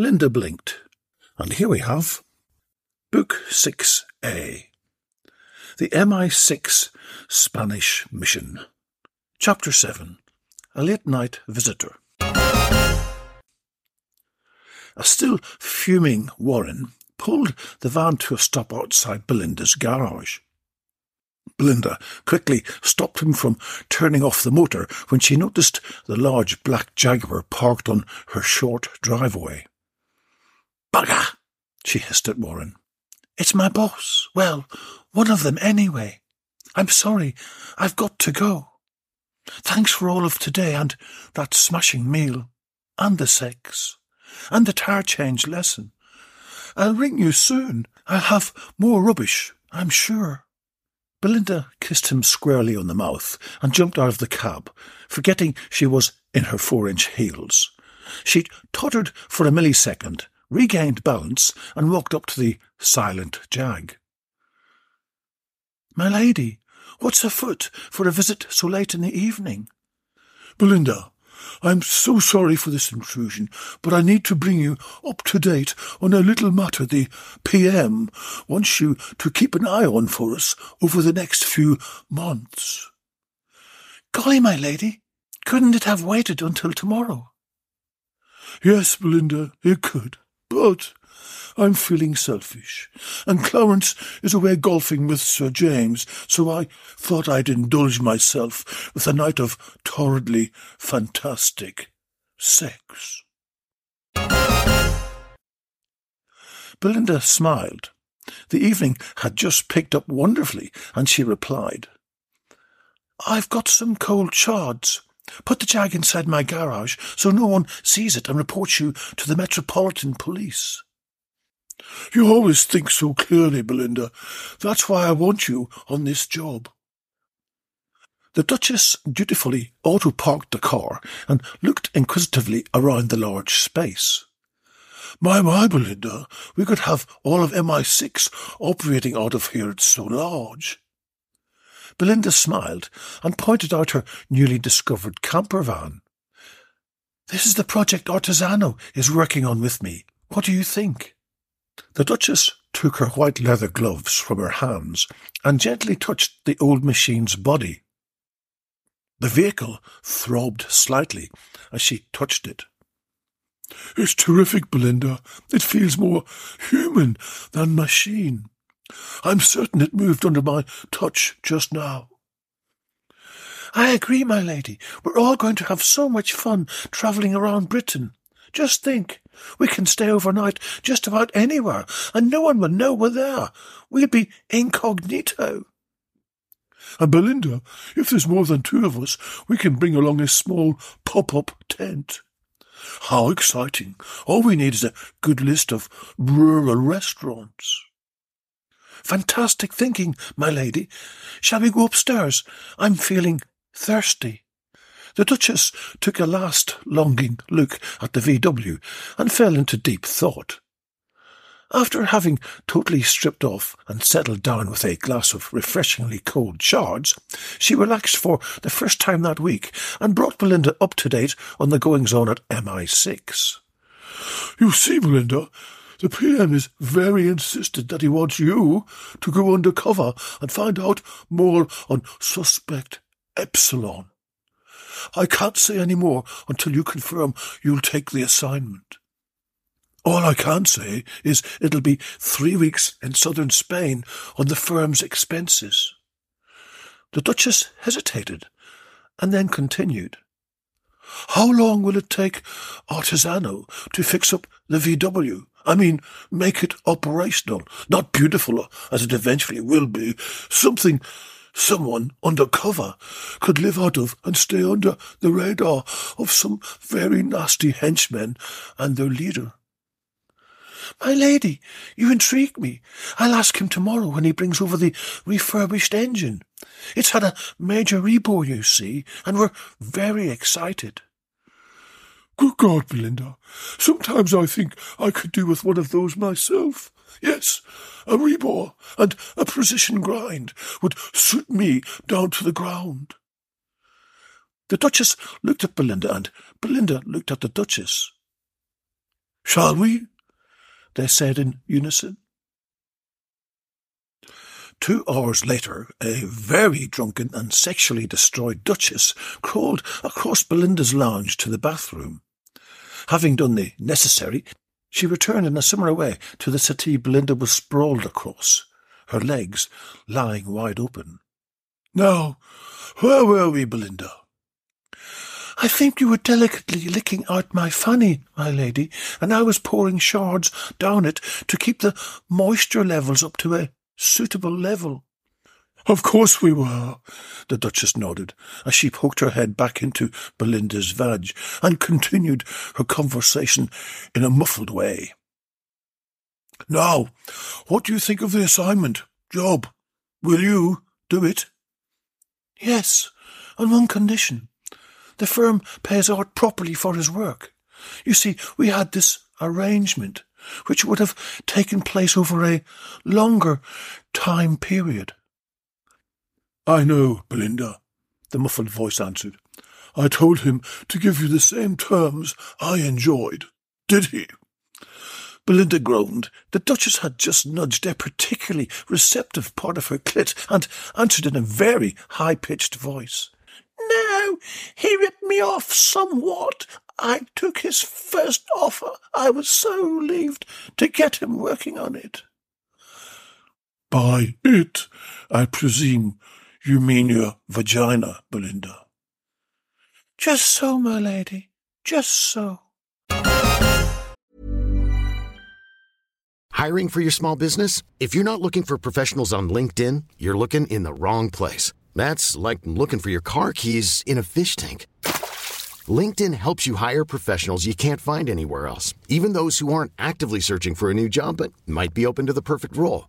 Belinda blinked, and here we have Book 6A The MI6 Spanish Mission. Chapter 7 A Late Night Visitor. A still fuming Warren pulled the van to a stop outside Belinda's garage. Belinda quickly stopped him from turning off the motor when she noticed the large black Jaguar parked on her short driveway. Bugger! she hissed at Warren. It's my boss. Well, one of them anyway. I'm sorry. I've got to go. Thanks for all of today and that smashing meal, and the sex, and the tire change lesson. I'll ring you soon. I'll have more rubbish, I'm sure. Belinda kissed him squarely on the mouth and jumped out of the cab, forgetting she was in her four inch heels. She tottered for a millisecond, regained balance, and walked up to the silent Jag. My lady, what's afoot for a visit so late in the evening? Belinda, I'm so sorry for this intrusion, but I need to bring you up to date on a little matter the PM wants you to keep an eye on for us over the next few months. Golly, my lady, couldn't it have waited until tomorrow? Yes, Belinda, it could, but I'm feeling selfish, and Clarence is away golfing with Sir James, so I thought I'd indulge myself with a night of torridly fantastic sex. Belinda smiled. The evening had just picked up wonderfully, and she replied, I've got some cold chards. Put the jag inside my garage so no one sees it and reports you to the Metropolitan Police. You always think so clearly, Belinda. That's why I want you on this job. The Duchess dutifully auto-parked the car and looked inquisitively around the large space. My, my, Belinda, we could have all of MI6 operating out of here, it's so large. Belinda smiled and pointed out her newly discovered camper van. This is the project Artisano is working on with me. What do you think? The Duchess took her white leather gloves from her hands and gently touched the old machine's body. The vehicle throbbed slightly as she touched it. It's terrific, Belinda. It feels more human than machine. I'm certain it moved under my touch just now. I agree, my lady. We're all going to have so much fun travelling around Britain. Just think, we can stay overnight just about anywhere, and no one will know we're there. We'll be incognito. And Belinda, if there's more than two of us, we can bring along a small pop-up tent. How exciting. All we need is a good list of rural restaurants. Fantastic thinking, my lady. Shall we go upstairs? I'm feeling thirsty. The Duchess took a last longing look at the VW and fell into deep thought. After having totally stripped off and settled down with a glass of refreshingly cold chards, she relaxed for the first time that week and brought Belinda up to date on the goings on at MI6. You see, Belinda, the PM is very insistent that he wants you to go undercover and find out more on suspect Epsilon. I can't say any more until you confirm you'll take the assignment. All I can say is it'll be three weeks in southern Spain on the firm's expenses. The Duchess hesitated and then continued. How long will it take Artisano to fix up the VW? I mean, make it operational, not beautiful uh, as it eventually will be. Something someone undercover could live out of and stay under the radar of some very nasty henchmen and their leader. My lady, you intrigue me. I'll ask him tomorrow when he brings over the refurbished engine. It's had a major rebore, you see, and we're very excited. Good God, Belinda. Sometimes I think I could do with one of those myself. Yes, a rebore and a precision grind would suit me down to the ground. The Duchess looked at Belinda, and Belinda looked at the Duchess. Shall we? They said in unison. Two hours later, a very drunken and sexually destroyed Duchess crawled across Belinda's lounge to the bathroom. Having done the necessary, she returned in a similar way to the settee Belinda was sprawled across, her legs lying wide open. Now, where were we, Belinda? I think you were delicately licking out my fanny, my lady, and I was pouring chards down it to keep the moisture levels up to a suitable level. Of course we were, the Duchess nodded, as she poked her head back into Belinda's vag and continued her conversation in a muffled way. Now, what do you think of the assignment? Job, will you do it? Yes, on one condition. The firm pays Art properly for his work. You see, we had this arrangement, which would have taken place over a longer time period. I know, Belinda, the muffled voice answered. I told him to give you the same terms I enjoyed. Did he? Belinda groaned. The Duchess had just nudged a particularly receptive part of her clit and answered in a very high-pitched voice. No, he ripped me off somewhat. I took his first offer. I was so relieved to get him working on it. By it, I presume you mean your vagina, Belinda? Just so, my lady. Just so. Hiring for your small business? If you're not looking for professionals on LinkedIn, you're looking in the wrong place. That's like looking for your car keys in a fish tank. LinkedIn helps you hire professionals you can't find anywhere else, even those who aren't actively searching for a new job but might be open to the perfect role.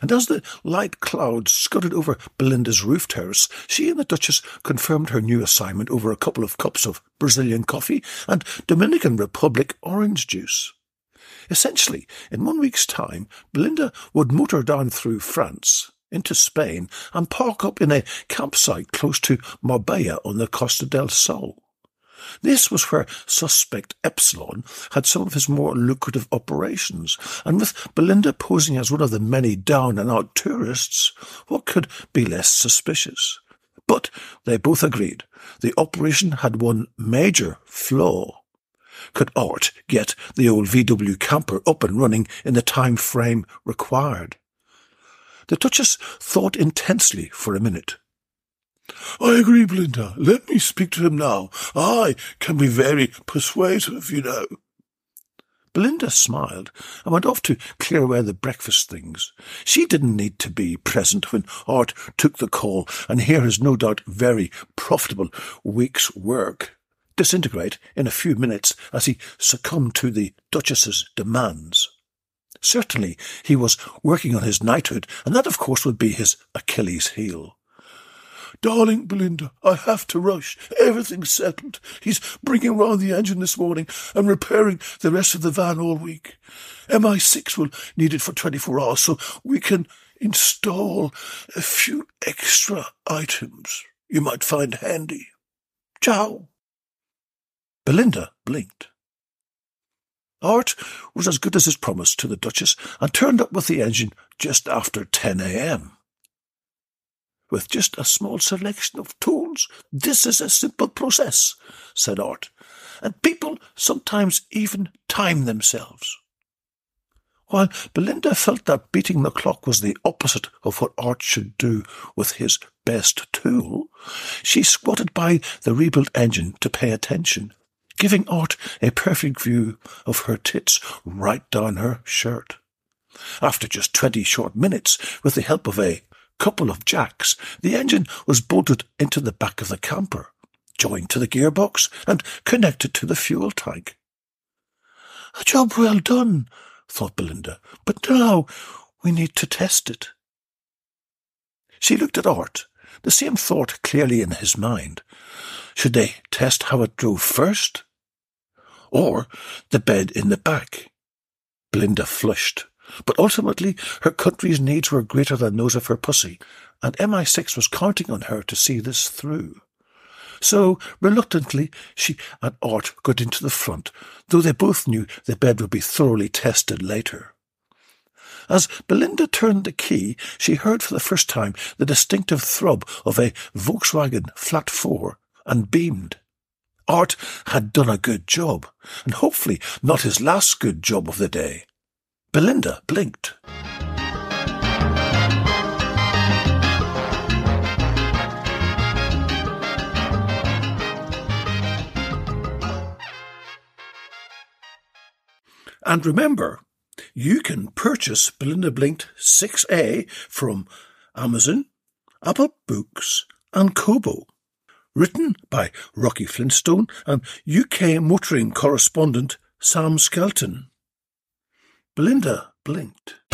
and as the light clouds scudded over Belinda's roof terrace, she and the Duchess confirmed her new assignment over a couple of cups of Brazilian coffee and Dominican Republic orange juice. Essentially, in one week's time, Belinda would motor down through France, into Spain and park up in a campsite close to Marbella on the Costa del Sol. This was where suspect Epsilon had some of his more lucrative operations, and with Belinda posing as one of the many down and out tourists, what could be less suspicious? But they both agreed the operation had one major flaw. Could Art get the old VW camper up and running in the time frame required? The Duchess thought intensely for a minute. I agree, Belinda. Let me speak to him now. I can be very persuasive, you know. Belinda smiled and went off to clear away the breakfast things. She didn't need to be present when Art took the call and hear his no doubt very profitable week's work disintegrate in a few minutes as he succumbed to the Duchess's demands. Certainly he was working on his knighthood, and that of course would be his Achilles heel. Darling Belinda, I have to rush. Everything's settled. He's bringing round the engine this morning and repairing the rest of the van all week. MI6 will need it for 24 hours, so we can install a few extra items you might find handy. Ciao. Belinda blinked. Art was as good as his promise to the Duchess and turned up with the engine just after 10 a.m. With just a small selection of tools, this is a simple process, said Art, and people sometimes even time themselves. While Belinda felt that beating the clock was the opposite of what Art should do with his best tool, she squatted by the rebuilt engine to pay attention, giving Art a perfect view of her tits right down her shirt. After just twenty short minutes, with the help of a couple of jacks, the engine was bolted into the back of the camper, joined to the gearbox, and connected to the fuel tank. A job well done, thought Belinda, but now we need to test it. She looked at Art, the same thought clearly in his mind. Should they test how it drove first? Or the bed in the back? Belinda flushed. But ultimately, her country's needs were greater than those of her pussy, and MI6 was counting on her to see this through. So, reluctantly, she and Art got into the front, though they both knew the bed would be thoroughly tested later. As Belinda turned the key, she heard for the first time the distinctive throb of a Volkswagen Flat 4 and beamed. Art had done a good job, and hopefully not his last good job of the day. Belinda blinked. And remember, you can purchase Belinda Blinked 6A from Amazon, Apple Books, and Kobo. Written by Rocky Flintstone and UK motoring correspondent Sam Skelton. Belinda blinked.